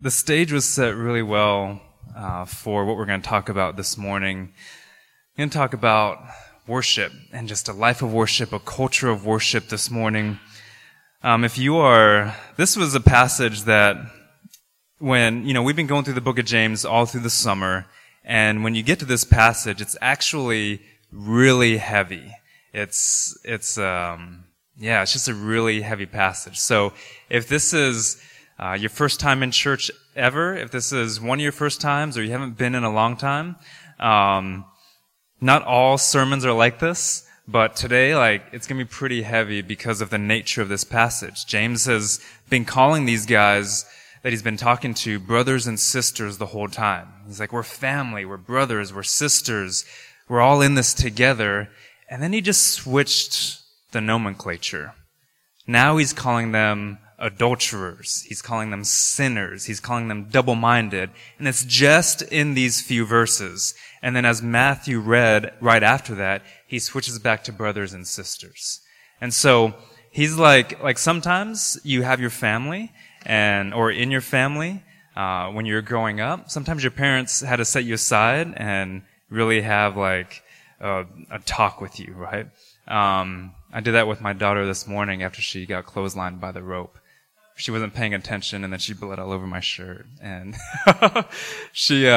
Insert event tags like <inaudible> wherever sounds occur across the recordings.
the stage was set really well uh, for what we're going to talk about this morning. We're going to talk about worship and just a life of worship, a culture of worship this morning. Um, if you are, this was a passage that when, you know, we've been going through the book of James all through the summer, and when you get to this passage, it's actually really heavy. It's, it's, um, yeah, it's just a really heavy passage. So if this is, uh, your first time in church ever, if this is one of your first times or you haven't been in a long time, um, not all sermons are like this, but today, like, it's gonna be pretty heavy because of the nature of this passage. James has been calling these guys that he's been talking to brothers and sisters the whole time. He's like, we're family, we're brothers, we're sisters, we're all in this together. And then he just switched the nomenclature. Now he's calling them adulterers. He's calling them sinners. He's calling them double-minded. And it's just in these few verses. And then as Matthew read right after that, he switches back to brothers and sisters. And so he's like, like sometimes you have your family and, or in your family, uh, when you're growing up, sometimes your parents had to set you aside and really have like a, talk with you, right? Um, I did that with my daughter this morning after she got clotheslined by the rope she wasn't paying attention and then she bled all over my shirt. And <laughs> she uh,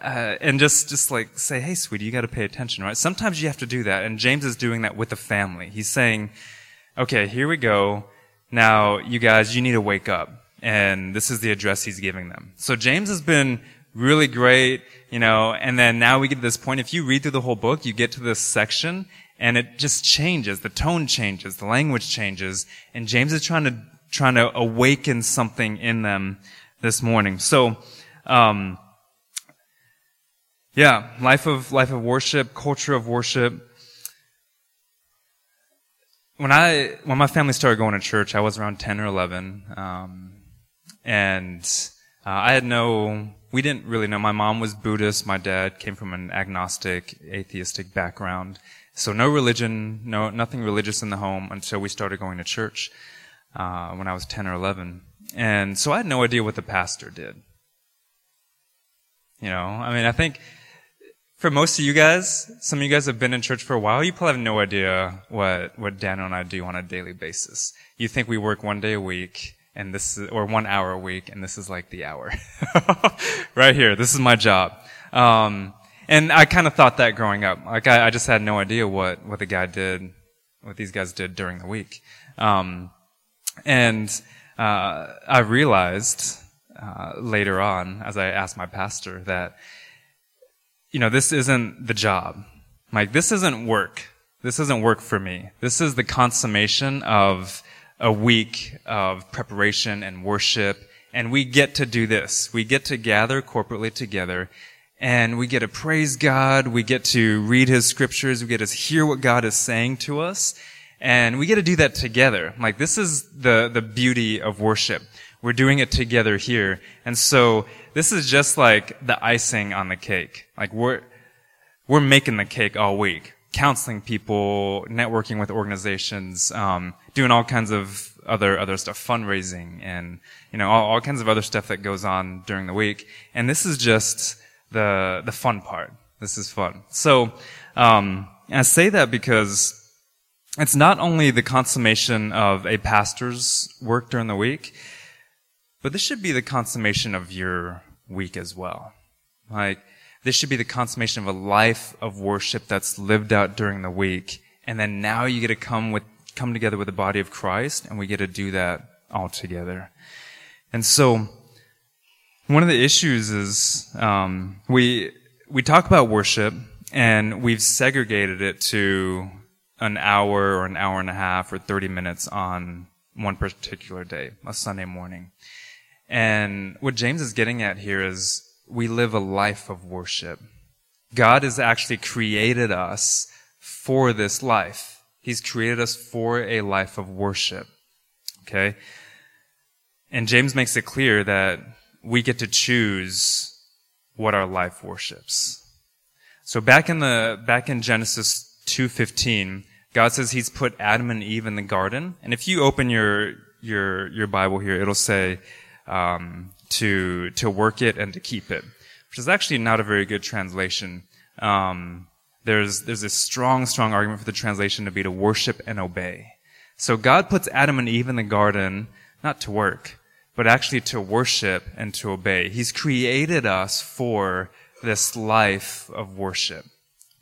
uh, and just just like say hey sweetie you got to pay attention right? Sometimes you have to do that and james is doing that with the family. He's saying okay here we go. Now you guys you need to wake up. And this is the address he's giving them. So james has been really great you know and then now we get to this point if you read through the whole book you get to this section and it just changes. The tone changes. The language changes. And james is trying to trying to awaken something in them this morning. So, um, yeah, life of life of worship, culture of worship. When I when my family started going to church, I was around ten or eleven, um, and uh, I had no. We didn't really know. My mom was Buddhist. My dad came from an agnostic, atheistic background. So no religion, no nothing religious in the home until we started going to church uh, when I was 10 or 11. And so I had no idea what the pastor did. You know, I mean, I think for most of you guys, some of you guys have been in church for a while, you probably have no idea what, what Daniel and I do on a daily basis. You think we work one day a week and this is, or one hour a week and this is like the hour. <laughs> right here. This is my job. Um, and I kind of thought that growing up. Like I, I, just had no idea what, what the guy did, what these guys did during the week. Um, and uh, I realized uh, later on, as I asked my pastor, that you know this isn't the job. Like this isn't work. This isn't work for me. This is the consummation of a week of preparation and worship, and we get to do this. We get to gather corporately together and we get to praise God. We get to read His scriptures. We get to hear what God is saying to us. And we get to do that together. Like this is the, the beauty of worship. We're doing it together here. And so this is just like the icing on the cake. Like we're, we're making the cake all week. Counseling people, networking with organizations, um, doing all kinds of other, other stuff, fundraising and, you know, all, all kinds of other stuff that goes on during the week. And this is just the, the fun part. This is fun. So, um, I say that because it's not only the consummation of a pastor's work during the week, but this should be the consummation of your week as well. Like, this should be the consummation of a life of worship that's lived out during the week. And then now you get to come with, come together with the body of Christ and we get to do that all together. And so, one of the issues is, um, we, we talk about worship and we've segregated it to an hour or an hour and a half or 30 minutes on one particular day, a Sunday morning. And what James is getting at here is we live a life of worship. God has actually created us for this life. He's created us for a life of worship. Okay? And James makes it clear that we get to choose what our life worships. So back in the, back in Genesis 2.15, God says He's put Adam and Eve in the garden. And if you open your your your Bible here, it'll say um, to, to work it and to keep it, which is actually not a very good translation. Um, there's, there's a strong, strong argument for the translation to be to worship and obey. So God puts Adam and Eve in the garden, not to work, but actually to worship and to obey. He's created us for this life of worship.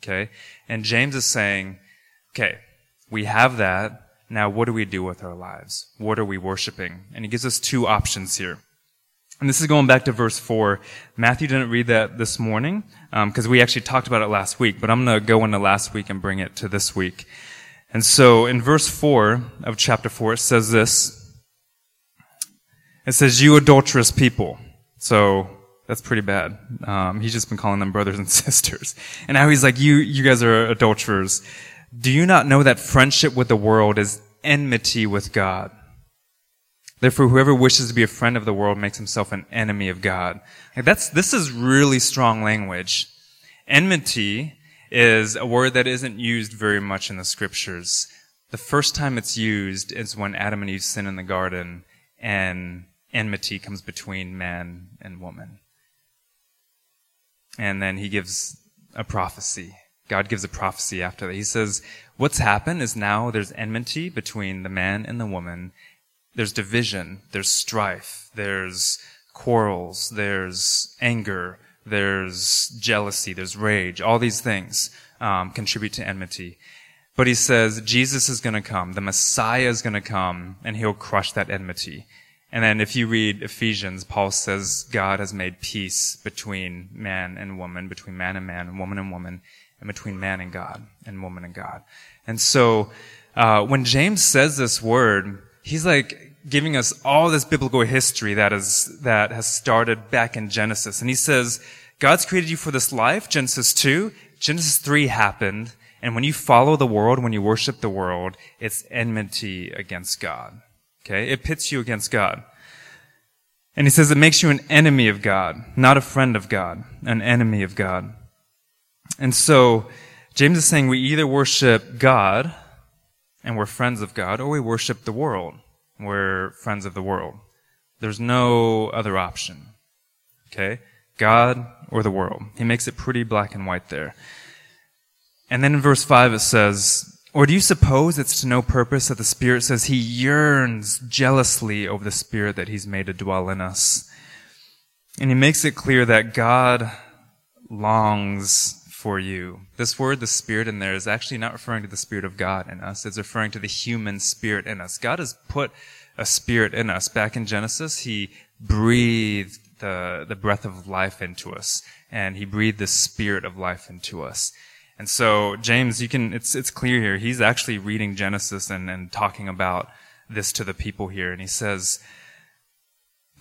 Okay? And James is saying, okay, we have that. Now what do we do with our lives? What are we worshiping? And he gives us two options here. And this is going back to verse 4. Matthew didn't read that this morning because um, we actually talked about it last week, but I'm going to go into last week and bring it to this week. And so in verse 4 of chapter 4, it says this. It says, You adulterous people. So that's pretty bad. Um, he's just been calling them brothers and <laughs> sisters. And now he's like, you, you guys are adulterers. Do you not know that friendship with the world is enmity with God? Therefore, whoever wishes to be a friend of the world makes himself an enemy of God. Like that's, this is really strong language. Enmity is a word that isn't used very much in the scriptures. The first time it's used is when Adam and Eve sin in the garden and enmity comes between man and woman. And then he gives a prophecy. God gives a prophecy after that. He says, what's happened is now there's enmity between the man and the woman. There's division. There's strife. There's quarrels. There's anger. There's jealousy. There's rage. All these things um, contribute to enmity. But he says Jesus is going to come. The Messiah is going to come, and he'll crush that enmity. And then if you read Ephesians, Paul says God has made peace between man and woman, between man and man, woman and woman, and between man and God, and woman and God. And so, uh, when James says this word, he's like giving us all this biblical history that is, that has started back in Genesis. And he says, God's created you for this life, Genesis 2. Genesis 3 happened. And when you follow the world, when you worship the world, it's enmity against God. Okay? It pits you against God. And he says it makes you an enemy of God, not a friend of God, an enemy of God. And so, James is saying we either worship God and we're friends of God, or we worship the world. We're friends of the world. There's no other option. Okay? God or the world. He makes it pretty black and white there. And then in verse 5 it says, or do you suppose it's to no purpose that the Spirit says he yearns jealously over the Spirit that he's made to dwell in us? And he makes it clear that God longs for you. This word, the Spirit in there, is actually not referring to the Spirit of God in us. It's referring to the human spirit in us. God has put a spirit in us. Back in Genesis, he breathed the, the breath of life into us. And he breathed the spirit of life into us. And so, James, you can, it's, it's clear here. He's actually reading Genesis and, and talking about this to the people here. And he says,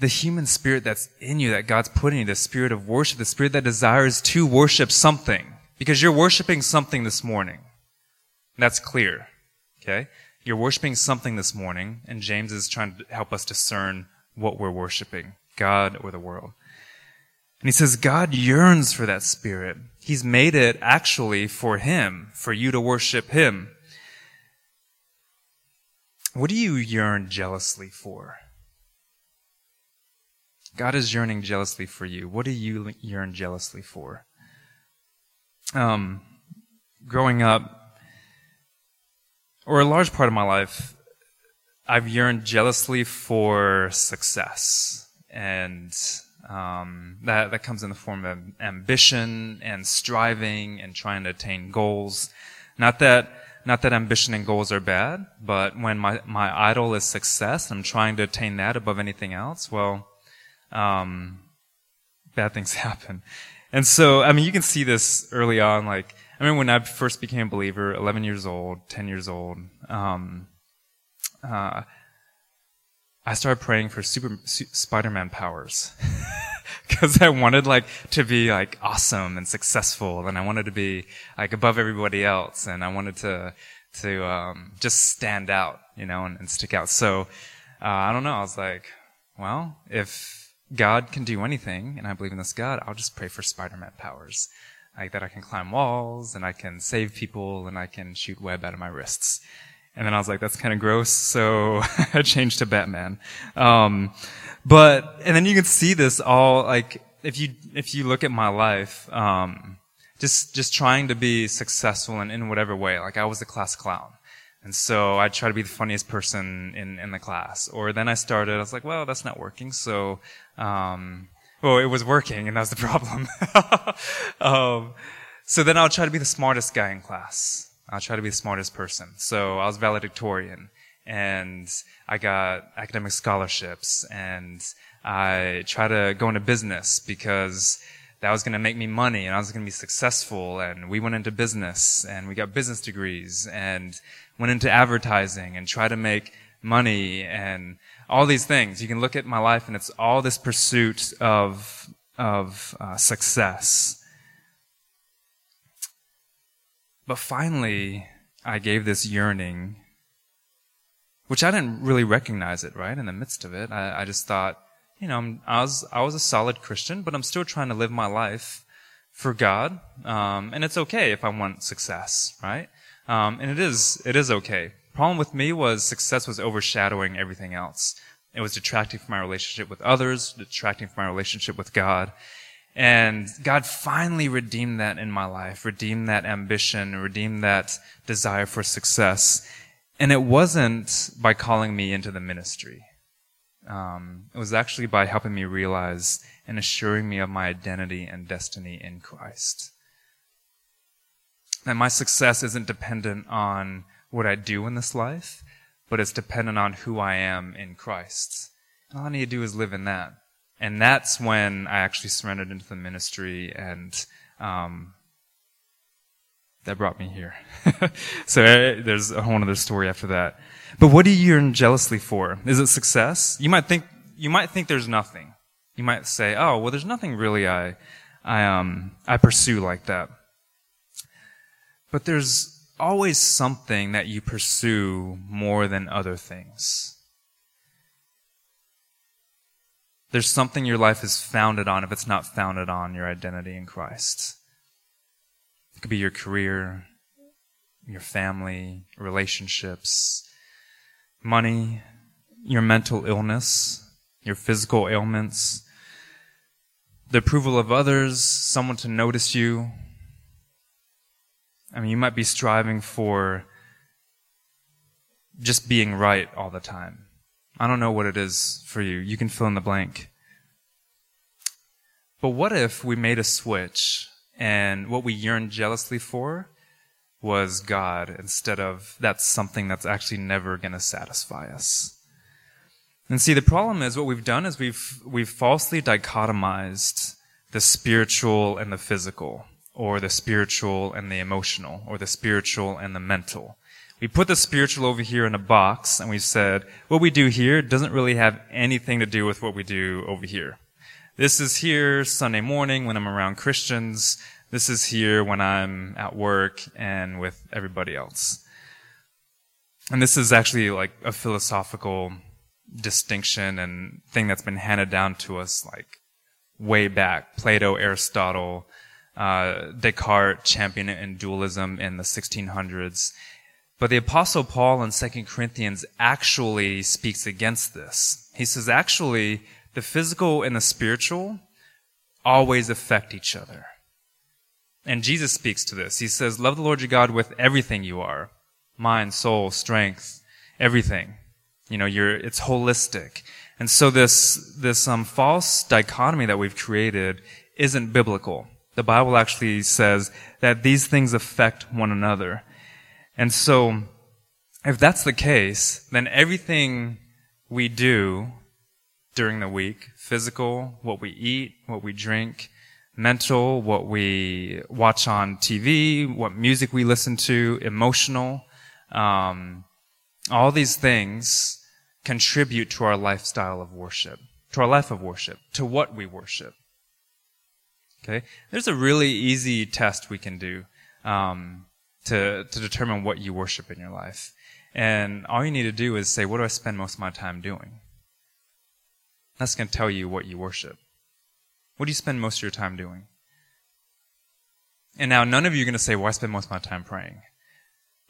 the human spirit that's in you, that God's put in you, the spirit of worship, the spirit that desires to worship something. Because you're worshiping something this morning. That's clear. Okay? You're worshiping something this morning, and James is trying to help us discern what we're worshiping. God or the world. And he says, God yearns for that spirit. He's made it actually for him, for you to worship him. What do you yearn jealously for? God is yearning jealously for you. What do you yearn jealously for? Um, growing up, or a large part of my life, I've yearned jealously for success and um, that that comes in the form of ambition and striving and trying to attain goals. Not that not that ambition and goals are bad, but when my my idol is success, and I'm trying to attain that above anything else. Well, um, bad things <laughs> happen. And so, I mean, you can see this early on. Like, I mean, when I first became a believer, 11 years old, 10 years old, um, uh, I started praying for super Spider-Man powers <laughs> because I wanted like to be like awesome and successful, and I wanted to be like above everybody else, and I wanted to to um, just stand out, you know, and, and stick out. So uh, I don't know. I was like, well, if God can do anything, and I believe in this God, I'll just pray for Spider-Man powers, like that I can climb walls and I can save people and I can shoot web out of my wrists. And then I was like, that's kind of gross. So <laughs> I changed to Batman. Um, but, and then you can see this all like, if you, if you look at my life, um, just, just trying to be successful in, in whatever way. Like I was a class clown. And so I try to be the funniest person in, in the class. Or then I started, I was like, well, that's not working. So, um, well, it was working and that's the <laughs> problem. um, so then I'll try to be the smartest guy in class. I'll try to be the smartest person. So I was valedictorian and I got academic scholarships and I try to go into business because that was going to make me money and I was going to be successful. And we went into business and we got business degrees and went into advertising and tried to make money and all these things. You can look at my life and it's all this pursuit of, of uh, success. But finally, I gave this yearning, which I didn't really recognize it, right? In the midst of it, I, I just thought, you know, I was, I was a solid Christian, but I'm still trying to live my life for God. Um, and it's okay if I want success, right? Um, and it is, it is okay. Problem with me was success was overshadowing everything else. It was detracting from my relationship with others, detracting from my relationship with God. And God finally redeemed that in my life, redeemed that ambition, redeemed that desire for success. And it wasn't by calling me into the ministry. Um, it was actually by helping me realize and assuring me of my identity and destiny in Christ that my success isn't dependent on what I do in this life, but it's dependent on who I am in Christ. And all I need to do is live in that. And that's when I actually surrendered into the ministry and, um, that brought me here. <laughs> so uh, there's a whole other story after that. But what do you yearn jealously for? Is it success? You might think, you might think there's nothing. You might say, oh, well, there's nothing really I, I, um, I pursue like that. But there's always something that you pursue more than other things. There's something your life is founded on if it's not founded on your identity in Christ. It could be your career, your family, relationships, money, your mental illness, your physical ailments, the approval of others, someone to notice you, I mean, you might be striving for just being right all the time. I don't know what it is for you. You can fill in the blank. But what if we made a switch and what we yearned jealously for was God instead of that's something that's actually never going to satisfy us? And see, the problem is what we've done is we've, we've falsely dichotomized the spiritual and the physical or the spiritual and the emotional, or the spiritual and the mental. We put the spiritual over here in a box and we said, what we do here doesn't really have anything to do with what we do over here. This is here Sunday morning when I'm around Christians. This is here when I'm at work and with everybody else. And this is actually like a philosophical distinction and thing that's been handed down to us like way back. Plato, Aristotle, uh, Descartes championed it in dualism in the 1600s. But the apostle Paul in 2 Corinthians actually speaks against this. He says actually the physical and the spiritual always affect each other. And Jesus speaks to this. He says, love the Lord your God with everything you are. Mind, soul, strength, everything. You know, you're, it's holistic. And so this, this, um, false dichotomy that we've created isn't biblical the Bible actually says that these things affect one another. And so, if that's the case, then everything we do during the week, physical, what we eat, what we drink, mental, what we watch on TV, what music we listen to, emotional, um, all these things contribute to our lifestyle of worship, to our life of worship, to what we worship. Okay, there's a really easy test we can do um, to to determine what you worship in your life, and all you need to do is say, "What do I spend most of my time doing?" That's going to tell you what you worship. What do you spend most of your time doing? And now, none of you are going to say, "Well, I spend most of my time praying."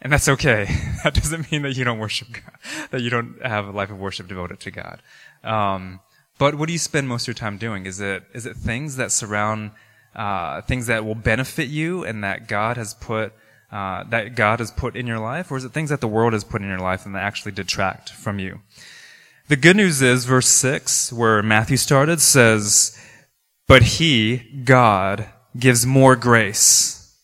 And that's okay. <laughs> That doesn't mean that you don't worship God, <laughs> that you don't have a life of worship devoted to God. Um, but what do you spend most of your time doing? Is it, is it things that surround, uh, things that will benefit you and that God has put, uh, that God has put in your life? Or is it things that the world has put in your life and that actually detract from you? The good news is verse 6, where Matthew started, says, But he, God, gives more grace.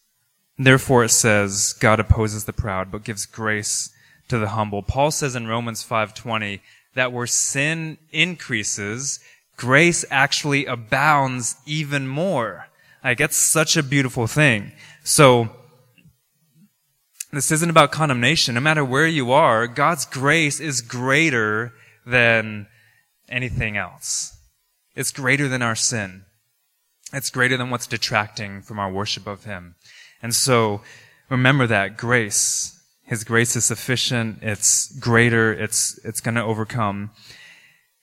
Therefore it says, God opposes the proud, but gives grace to the humble. Paul says in Romans 5.20 that where sin increases, grace actually abounds even more. Like, that's such a beautiful thing. So, this isn't about condemnation. No matter where you are, God's grace is greater than anything else. It's greater than our sin. It's greater than what's detracting from our worship of Him. And so, remember that grace, His grace is sufficient. It's greater. It's, it's going to overcome.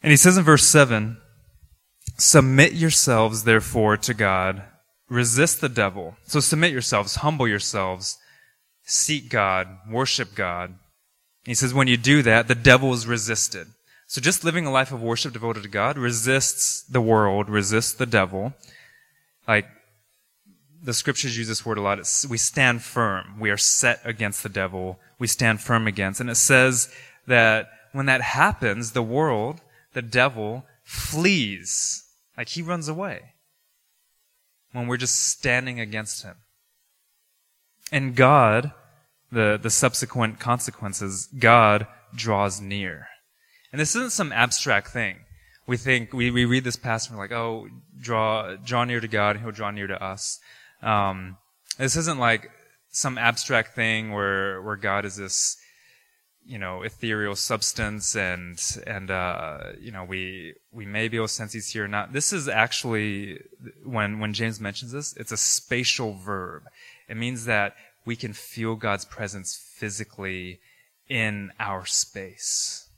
And He says in verse 7, Submit yourselves, therefore, to God. Resist the devil. So submit yourselves, humble yourselves, seek God, worship God. He says when you do that, the devil is resisted. So just living a life of worship devoted to God resists the world, resists the devil. Like, the scriptures use this word a lot. It's, we stand firm. We are set against the devil. We stand firm against. And it says that when that happens, the world, the devil, flees. Like he runs away. When we're just standing against him. And God, the, the subsequent consequences, God draws near. And this isn't some abstract thing. We think, we, we read this passage and we're like, oh, draw, draw near to God, and He'll draw near to us. Um, this isn't like some abstract thing where, where God is this, you know, ethereal substance and, and, uh, you know, we, we may be able to sense he's here or not. This is actually, when, when James mentions this, it's a spatial verb. It means that we can feel God's presence physically in our space.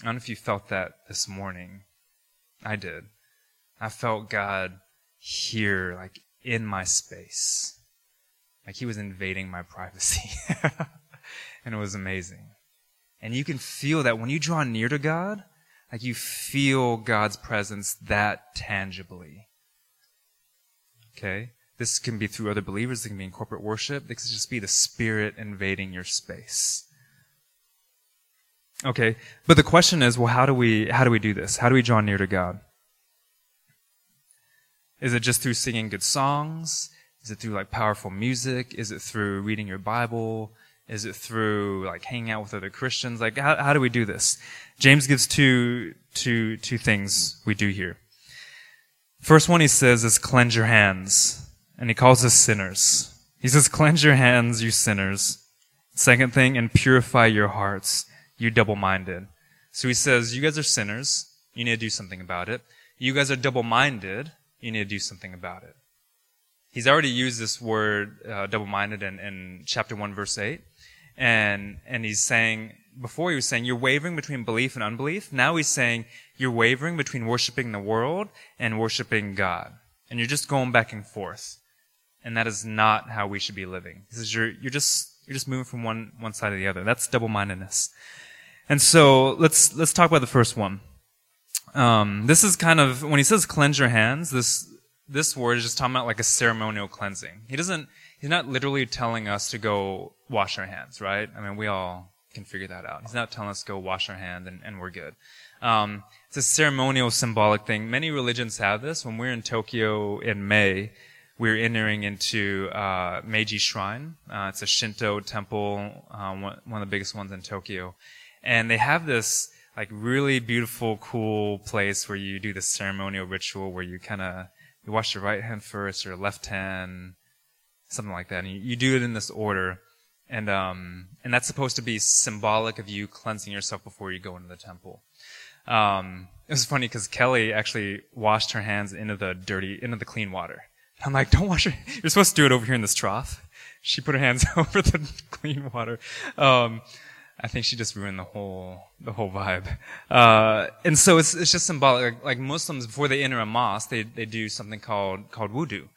I don't know if you felt that this morning. I did. I felt God here, like in my space. Like he was invading my privacy. <laughs> and it was amazing. And you can feel that when you draw near to God, like you feel God's presence that tangibly. Okay? This can be through other believers, it can be in corporate worship, this can just be the Spirit invading your space. Okay, but the question is, well, how do we, how do we do this? How do we draw near to God? Is it just through singing good songs? Is it through like powerful music? Is it through reading your Bible? Is it through like hanging out with other Christians? Like, how, how do we do this? James gives two, two, two things we do here. First one he says is cleanse your hands. And he calls us sinners. He says, cleanse your hands, you sinners. Second thing, and purify your hearts, you double-minded. So he says, you guys are sinners. You need to do something about it. You guys are double-minded you need to do something about it. He's already used this word uh, double-minded in, in chapter 1 verse 8. And, and he's saying, before he was saying you're wavering between belief and unbelief. Now he's saying you're wavering between worshiping the world and worshiping God. And you're just going back and forth. And that is not how we should be living. He says you're, you're just, you're just moving from one, one side to the other. That's double-mindedness. And so let's, let's talk about the first one. Um, this is kind of when he says cleanse your hands. This this word is just talking about like a ceremonial cleansing. He doesn't. He's not literally telling us to go wash our hands, right? I mean, we all can figure that out. He's not telling us to go wash our hand and, and we're good. Um, it's a ceremonial, symbolic thing. Many religions have this. When we're in Tokyo in May, we're entering into uh, Meiji Shrine. Uh, it's a Shinto temple, uh, one, one of the biggest ones in Tokyo, and they have this like really beautiful, cool place where you do the ceremonial ritual where you kind of you wash your right hand first, or left hand, something like that, and you, you do it in this order, and um, and that's supposed to be symbolic of you cleansing yourself before you go into the temple. Um, it was funny because Kelly actually washed her hands into the dirty, into the clean water. I'm like, don't wash your. You're supposed to do it over here in this trough. She put her hands <laughs> over the <laughs> clean water. Um, I think she just ruined the whole the whole vibe. <laughs> Uh, and so it's it's just symbolic. Like, like, Muslims before they enter a mosque, they they do something called called wudu,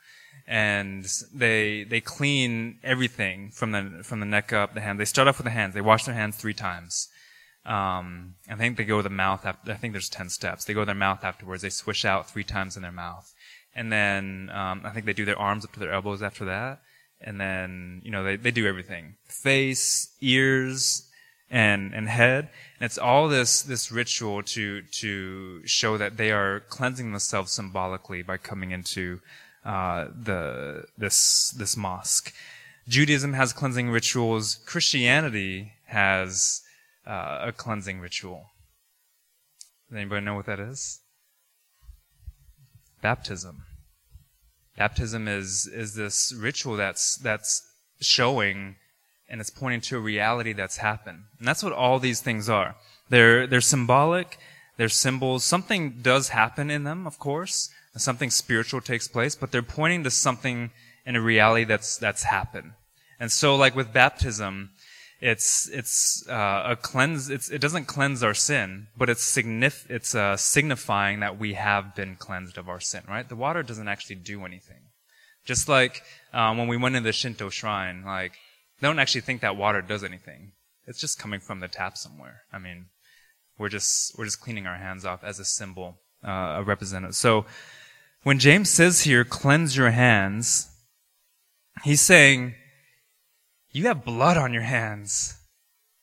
and they they clean everything from the from the neck up the hand. They start off with the hands. They wash their hands three times. Um, I think they go to the mouth. After, I think there's ten steps. They go their mouth afterwards. They swish out three times in their mouth, and then um, I think they do their arms up to their elbows after that. And then you know they they do everything: face, ears, and and head. And it's all this this ritual to to show that they are cleansing themselves symbolically by coming into uh, the this this mosque. Judaism has cleansing rituals. Christianity has uh, a cleansing ritual. Does anybody know what that is? Baptism. Baptism is is this ritual that's that's showing and it's pointing to a reality that's happened. And that's what all these things are. They're, they're symbolic, they're symbols. Something does happen in them, of course. Something spiritual takes place, but they're pointing to something in a reality that's, that's happened. And so, like with baptism, it's, it's, uh, a cleanse, it's, it doesn't cleanse our sin, but it's signif- it's, uh, signifying that we have been cleansed of our sin, right? The water doesn't actually do anything. Just like, um, when we went in the Shinto shrine, like, they don't actually think that water does anything. It's just coming from the tap somewhere. I mean, we're just we're just cleaning our hands off as a symbol, uh, a representative. So when James says here, "Cleanse your hands," he's saying you have blood on your hands,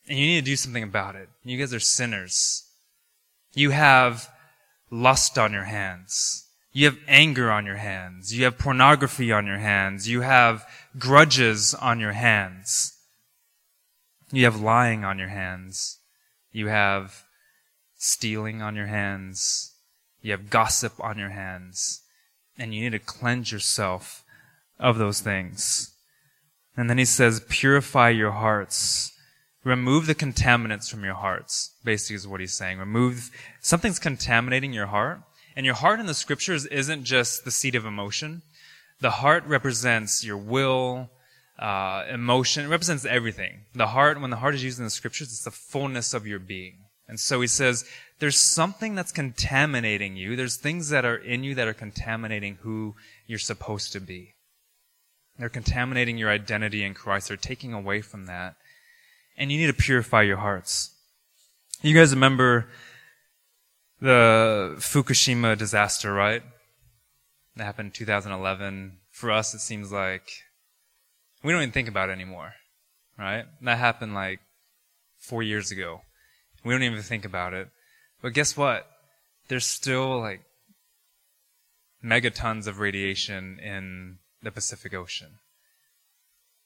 and you need to do something about it. You guys are sinners. You have lust on your hands. You have anger on your hands. You have pornography on your hands. You have grudges on your hands. You have lying on your hands. You have stealing on your hands. You have gossip on your hands. And you need to cleanse yourself of those things. And then he says, purify your hearts. Remove the contaminants from your hearts, basically is what he's saying. Remove, something's contaminating your heart. And your heart in the scriptures isn't just the seat of emotion. The heart represents your will, uh, emotion. It represents everything. The heart, when the heart is used in the scriptures, it's the fullness of your being. And so he says, there's something that's contaminating you. There's things that are in you that are contaminating who you're supposed to be. They're contaminating your identity in Christ. They're taking away from that. And you need to purify your hearts. You guys remember the Fukushima disaster, right? That happened in 2011. For us, it seems like we don't even think about it anymore, right? That happened like four years ago. We don't even think about it. But guess what? There's still like megatons of radiation in the Pacific Ocean.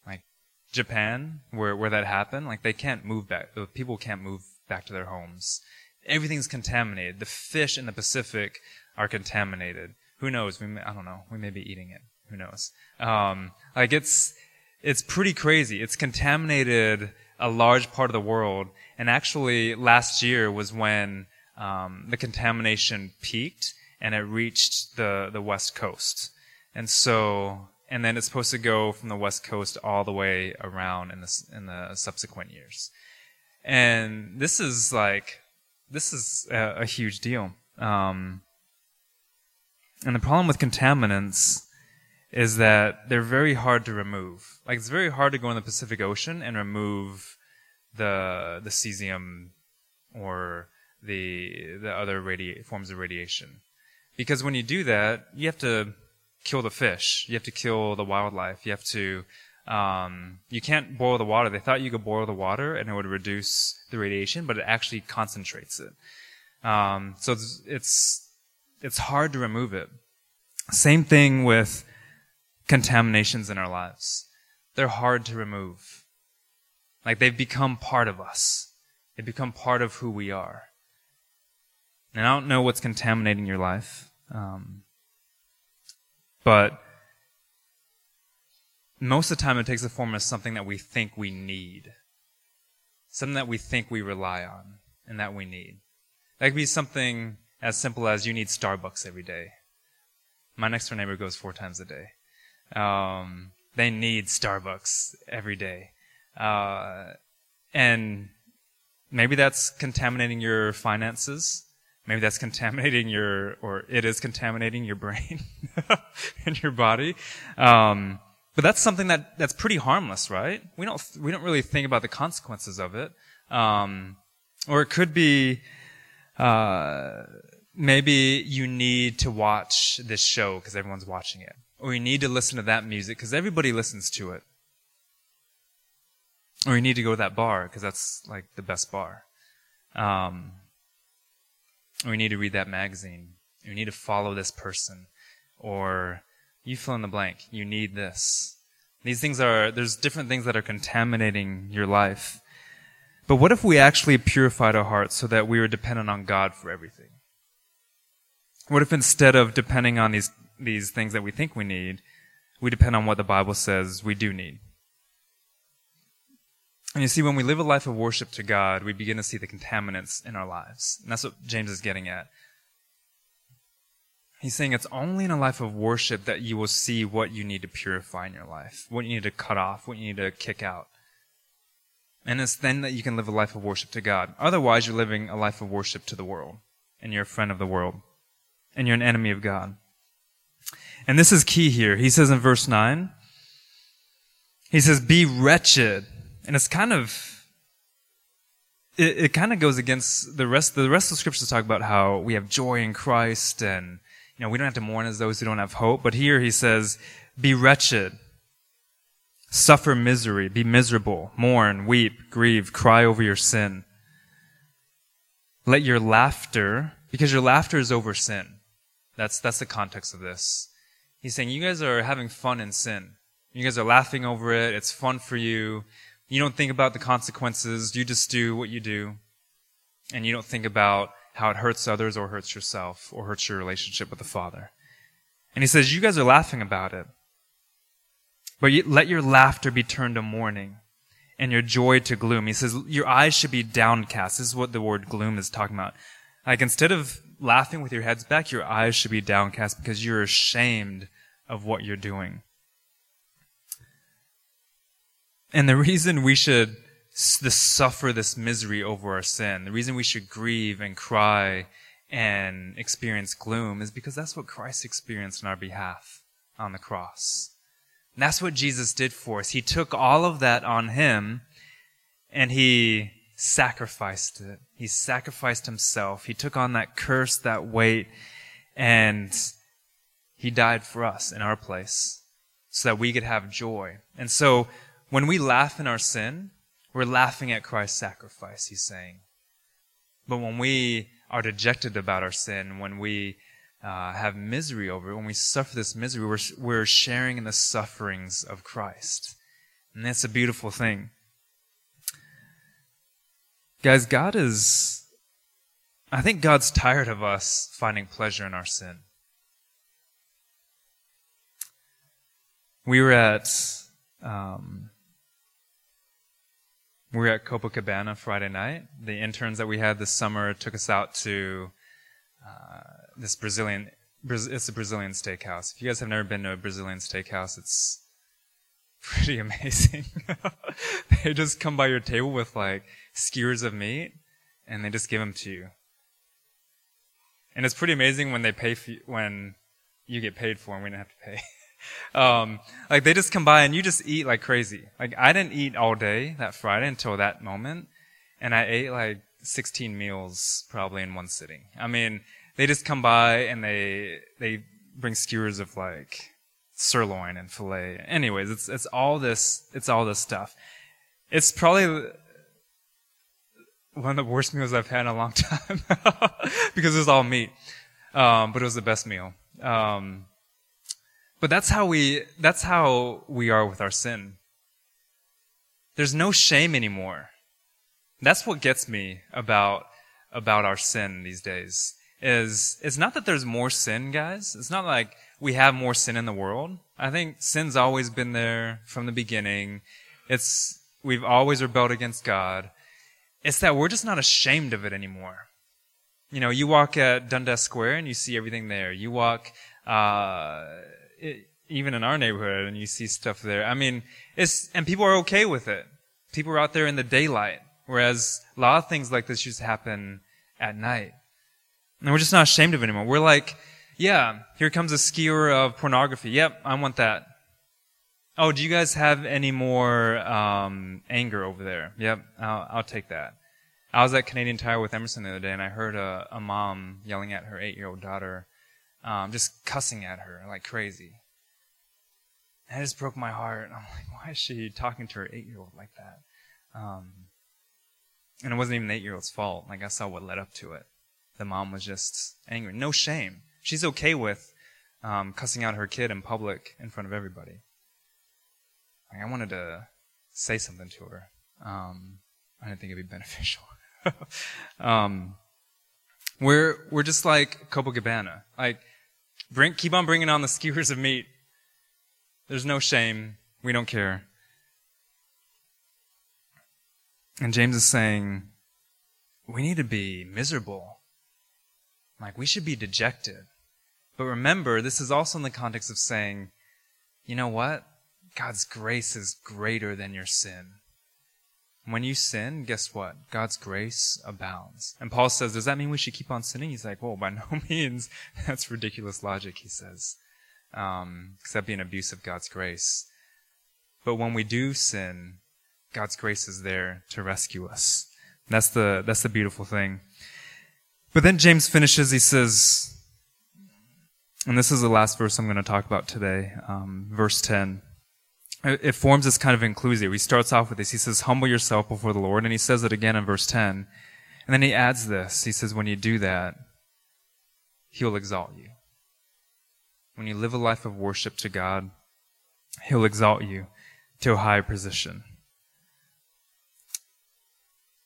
Like Japan, where, where that happened, like they can't move back, people can't move back to their homes. Everything's contaminated. The fish in the Pacific are contaminated who knows? We may, I don't know. We may be eating it. Who knows? Um, like it's it's pretty crazy. It's contaminated a large part of the world, and actually last year was when um, the contamination peaked and it reached the the west coast, and so and then it's supposed to go from the west coast all the way around in the in the subsequent years, and this is like this is a, a huge deal. Um, and the problem with contaminants is that they're very hard to remove. Like it's very hard to go in the Pacific Ocean and remove the the cesium or the the other radi- forms of radiation. Because when you do that, you have to kill the fish. You have to kill the wildlife. You have to um, you can't boil the water. They thought you could boil the water and it would reduce the radiation, but it actually concentrates it. Um, so it's, it's it's hard to remove it. Same thing with contaminations in our lives. They're hard to remove. Like they've become part of us. They become part of who we are. And I don't know what's contaminating your life, um, but most of the time it takes the form of something that we think we need, something that we think we rely on, and that we need. That could be something as simple as you need Starbucks every day. My next door neighbor goes four times a day. Um, they need Starbucks every day. Uh, and maybe that's contaminating your finances. Maybe that's contaminating your, or it is contaminating your brain <laughs> and your body. Um, but that's something that, that's pretty harmless, right? We don't, we don't really think about the consequences of it. Um, or it could be, uh, maybe you need to watch this show because everyone's watching it. Or you need to listen to that music because everybody listens to it. Or you need to go to that bar because that's like the best bar. Um, or you need to read that magazine. Or you need to follow this person. Or you fill in the blank. You need this. These things are, there's different things that are contaminating your life. But what if we actually purified our hearts so that we were dependent on God for everything? What if instead of depending on these, these things that we think we need, we depend on what the Bible says we do need? And you see, when we live a life of worship to God, we begin to see the contaminants in our lives. And that's what James is getting at. He's saying it's only in a life of worship that you will see what you need to purify in your life, what you need to cut off, what you need to kick out. And it's then that you can live a life of worship to God. Otherwise, you're living a life of worship to the world, and you're a friend of the world, and you're an enemy of God. And this is key here. He says in verse 9, he says, Be wretched and it's kind of, it, it kind of goes against the rest, the rest of the scriptures talk about how we have joy in Christ and, you know, we don't have to mourn as those who don't have hope. But here he says, be wretched, suffer misery, be miserable, mourn, weep, grieve, cry over your sin. Let your laughter, because your laughter is over sin. That's, that's the context of this. He's saying, you guys are having fun in sin. You guys are laughing over it. It's fun for you. You don't think about the consequences. You just do what you do. And you don't think about how it hurts others or hurts yourself or hurts your relationship with the Father. And he says, you guys are laughing about it. But let your laughter be turned to mourning and your joy to gloom. He says, your eyes should be downcast. This is what the word gloom is talking about. Like instead of laughing with your heads back, your eyes should be downcast because you're ashamed of what you're doing. And the reason we should suffer this misery over our sin, the reason we should grieve and cry and experience gloom is because that's what Christ experienced on our behalf on the cross. And that's what Jesus did for us. He took all of that on him and he sacrificed it. He sacrificed himself. He took on that curse, that weight, and he died for us in our place so that we could have joy. And so when we laugh in our sin, we're laughing at Christ's sacrifice, he's saying. But when we are dejected about our sin, when we uh, have misery over it, when we suffer this misery, we're, we're sharing in the sufferings of Christ. And that's a beautiful thing. Guys, God is, I think God's tired of us finding pleasure in our sin. We were at, um, we were at Copacabana Friday night. The interns that we had this summer took us out to uh, this Brazilian. It's a Brazilian steakhouse. If you guys have never been to a Brazilian steakhouse, it's <laughs> pretty amazing. <laughs> they just come by your table with like skewers of meat, and they just give them to you. And it's pretty amazing when they pay for, you, when you get paid for them. We don't have to pay. <laughs> um, like they just come by and you just eat like crazy. Like I didn't eat all day that Friday until that moment, and I ate like 16 meals probably in one sitting. I mean, they just come by and they they bring skewers of like sirloin and fillet. Anyways, it's it's all this it's all this stuff. It's probably one of the worst meals I've had in a long <laughs> time because it was all meat, um, but it was the best meal. Um, but that's how we, that's how we are with our sin. There's no shame anymore. That's what gets me about, about our sin these days. Is, it's not that there's more sin, guys. It's not like we have more sin in the world. I think sin's always been there from the beginning. It's, we've always rebelled against God. It's that we're just not ashamed of it anymore. You know, you walk at Dundas Square and you see everything there. You walk, uh, it, even in our neighborhood and you see stuff there. I mean, it's, and people are okay with it. People are out there in the daylight, whereas a lot of things like this just happen at night. And we're just not ashamed of it anymore. We're like, yeah, here comes a skewer of pornography. Yep, I want that. Oh, do you guys have any more um, anger over there? Yep, I'll, I'll take that. I was at Canadian Tire with Emerson the other day, and I heard a, a mom yelling at her eight-year-old daughter, um, just cussing at her like crazy. And just broke my heart. I'm like, why is she talking to her eight-year-old like that? Um, and it wasn't even the eight-year-old's fault. Like I saw what led up to it. The mom was just angry. No shame. She's okay with um, cussing out her kid in public in front of everybody. I wanted to say something to her. Um, I didn't think it'd be beneficial. <laughs> um, we're we're just like Copacabana. Like, bring keep on bringing on the <laughs> skewers of meat. There's no shame. We don't care. And James is saying, we need to be miserable. Like, we should be dejected. But remember, this is also in the context of saying, you know what? God's grace is greater than your sin. When you sin, guess what? God's grace abounds. And Paul says, does that mean we should keep on sinning? He's like, well, by <laughs> no means. That's ridiculous logic, he says. Um, because that'd be an abuse of God's grace. But when we do sin, God's grace is there to rescue us. That's the, that's the beautiful thing. But then James finishes, he says, and this is the last verse I'm going to talk about today, um, verse 10. It forms this kind of inclusio. He starts off with this. He says, humble yourself before the Lord. And he says it again in verse 10. And then he adds this. He says, when you do that, he'll exalt you. When you live a life of worship to God, he'll exalt you to a higher position.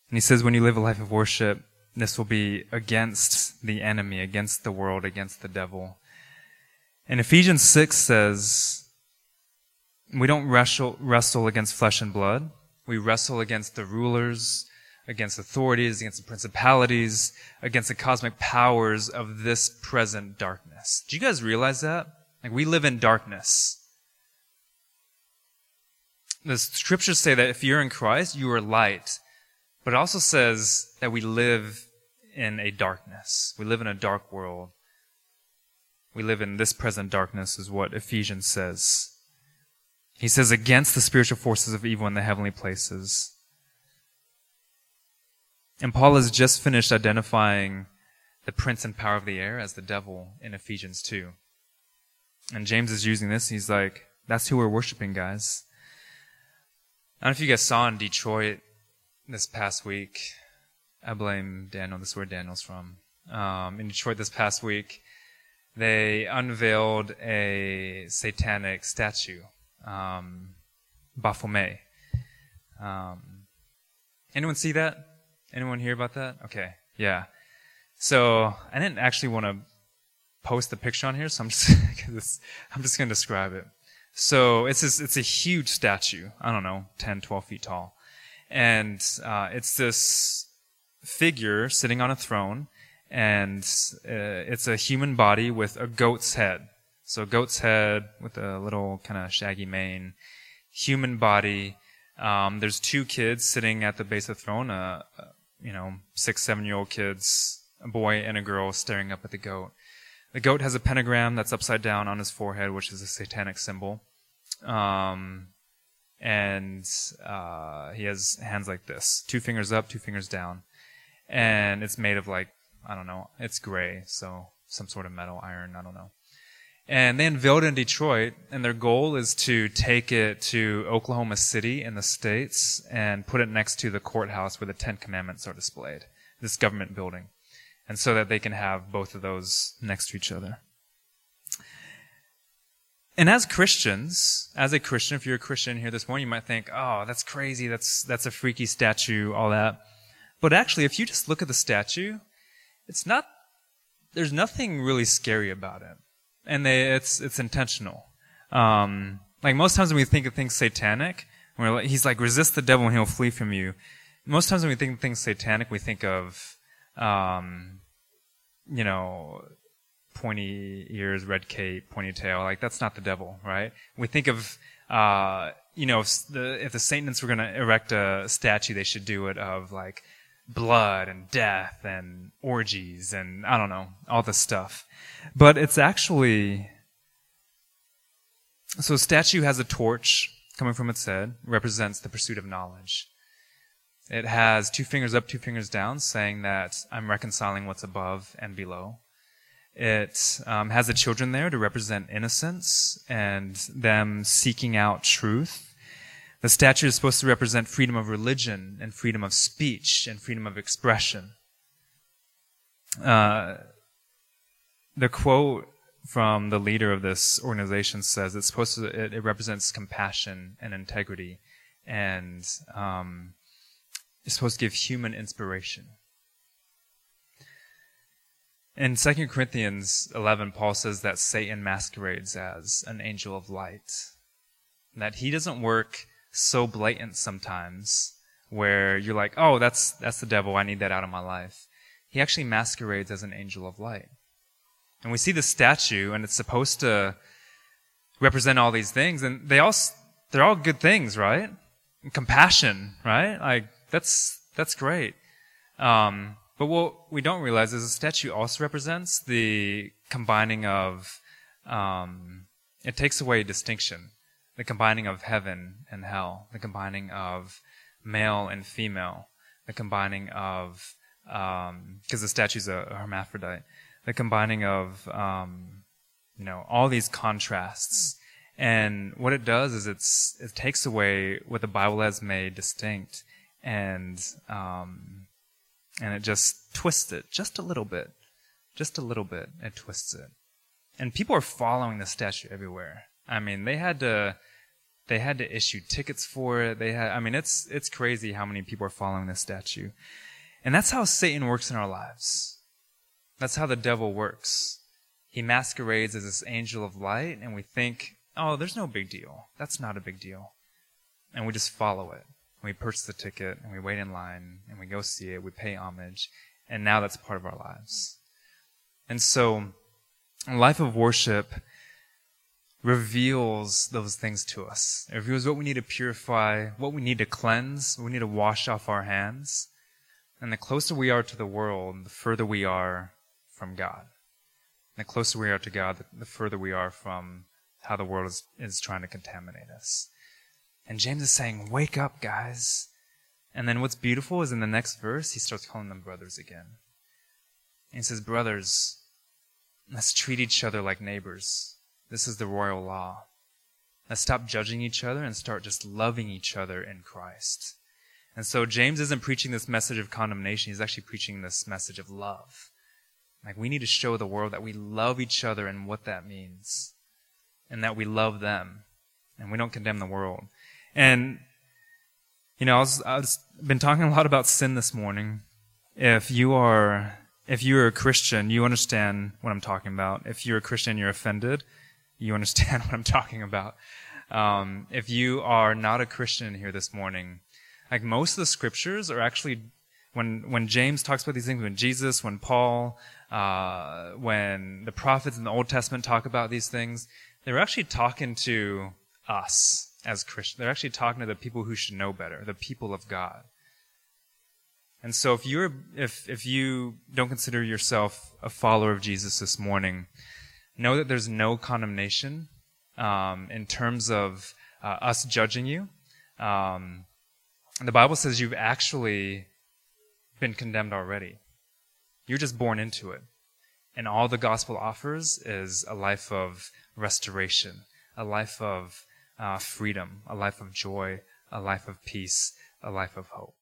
And he says, when you live a life of worship, this will be against the enemy, against the world, against the devil. And Ephesians 6 says, we don't wrestle, wrestle against flesh and blood. We wrestle against the rulers, against authorities, against the principalities, against the cosmic powers of this present darkness. Do you guys realize that? Like, we live in darkness. The scriptures say that if you're in Christ, you are light. But it also says that we live in a darkness. We live in a dark world. We live in this present darkness, is what Ephesians says. He says, against the spiritual forces of evil in the heavenly places. And Paul has just finished identifying the prince and power of the air as the devil in Ephesians 2. And James is using this. He's like, that's who we're worshiping, guys. I don't know if you guys saw in Detroit this past week. I blame Daniel. This is where Daniel's from. Um, in Detroit this past week, they unveiled a satanic statue, um, Baphomet. Um, anyone see that? Anyone hear about that? Okay, yeah. So I didn't actually want to post the picture on here, so I'm just <laughs> I'm just going to describe it. So it's this, it's a huge statue. I don't know, 10, 12 feet tall. And uh, it's this figure sitting on a throne, and uh, it's a human body with a goat's head. So goat's head with a little kind of shaggy mane, human body. Um, there's two kids sitting at the base of the throne, uh, you know, six, seven year old kids, a boy and a girl staring up at the goat. The goat has a pentagram that's upside down on his forehead, which is a satanic symbol. Um, and uh, he has hands like this two fingers up, two fingers down. And it's made of like, I don't know, it's gray, so some sort of metal, iron, I don't know. And they unveiled it in Detroit, and their goal is to take it to Oklahoma City in the States and put it next to the courthouse where the Ten Commandments are displayed, this government building. And so that they can have both of those next to each other. And as Christians, as a Christian, if you're a Christian here this morning, you might think, oh, that's crazy. That's, that's a freaky statue, all that. But actually, if you just look at the statue, it's not, there's nothing really scary about it. And they, it's, it's intentional. Um, like most times when we think of things satanic, we're like, he's like, resist the devil and he'll flee from you. Most times when we think of things satanic, we think of, um, you know, pointy ears, red cape, pointy tail. Like that's not the devil, right? We think of, uh, you know, if the, if the Satanists were going to erect a statue, they should do it of like blood and death and orgies and I don't know, all this stuff. But it's actually, so a statue has a torch coming from its head, represents the pursuit of knowledge. It has two fingers up, two fingers down, saying that I'm reconciling what's above and below. It um, has the children there to represent innocence and them seeking out truth. The statue is supposed to represent freedom of religion and freedom of speech and freedom of expression. Uh, the quote from the leader of this organization says it's supposed to it, it represents compassion and integrity and um, is supposed to give human inspiration. In 2 Corinthians 11, Paul says that Satan masquerades as an angel of light. That he doesn't work so blatant sometimes where you're like, oh, that's, that's the devil. I need that out of my life. He actually masquerades as an angel of light. And we see the statue and it's supposed to represent all these things and they all, they're all good things, right? And compassion, right? Like, that's, that's great. Um, but what we don't realize is the statue also represents the combining of, um, it takes away distinction. The combining of heaven and hell. The combining of male and female. The combining of, because um, the statue's a, a, hermaphrodite. The combining of, um, you know, all these contrasts. And what it does is it's, it takes away what the Bible has made distinct and um, and it just twists it just a little bit, just a little bit. It twists it, and people are following the statue everywhere. I mean, they had to they had to issue tickets for it. They had, I mean, it's it's crazy how many people are following this statue, and that's how Satan works in our lives. That's how the devil works. He masquerades as this angel of light, and we think, oh, there's no big deal. That's not a big deal, and we just follow it we purchase the ticket and we wait in line and we go see it, we pay homage, and now that's part of our lives. And so, a life of worship reveals those things to us. It reveals what we need to purify, what we need to cleanse, we need to wash off our hands. And the closer we are to the world, the further we are from God. And the closer we are to God, the further we are from how the world is, is trying to contaminate us. And James is saying, Wake up, guys. And then what's beautiful is in the next verse, he starts calling them brothers again. And he says, Brothers, let's treat each other like neighbors. This is the royal law. Let's stop judging each other and start just loving each other in Christ. And so James isn't preaching this message of condemnation. He's actually preaching this message of love. Like we need to show the world that we love each other and what that means. And that we love them. And we don't condemn the world. And, you know, I was, I was been talking a lot about sin this morning. If you are, if you're a Christian, you understand what I'm talking about. If you're a Christian, you're offended, you understand <laughs> what I'm talking about. Um, if you are not a Christian here this morning, like most of the scriptures are actually, when, when James talks about these things, when Jesus, when Paul, uh, when the prophets in the Old Testament talk about these things, they're actually talking to us as Christians. They're actually talking to the people who should know better, the people of God. And so if you're, if, if you don't consider yourself a follower of Jesus this morning, know that there's no condemnation, um, in terms of uh, us judging you. Um, the Bible says you've actually been condemned already. You're just born into it. And all the gospel offers is a life of restoration, a life of uh, freedom, a life of joy, a life of peace, a life of hope.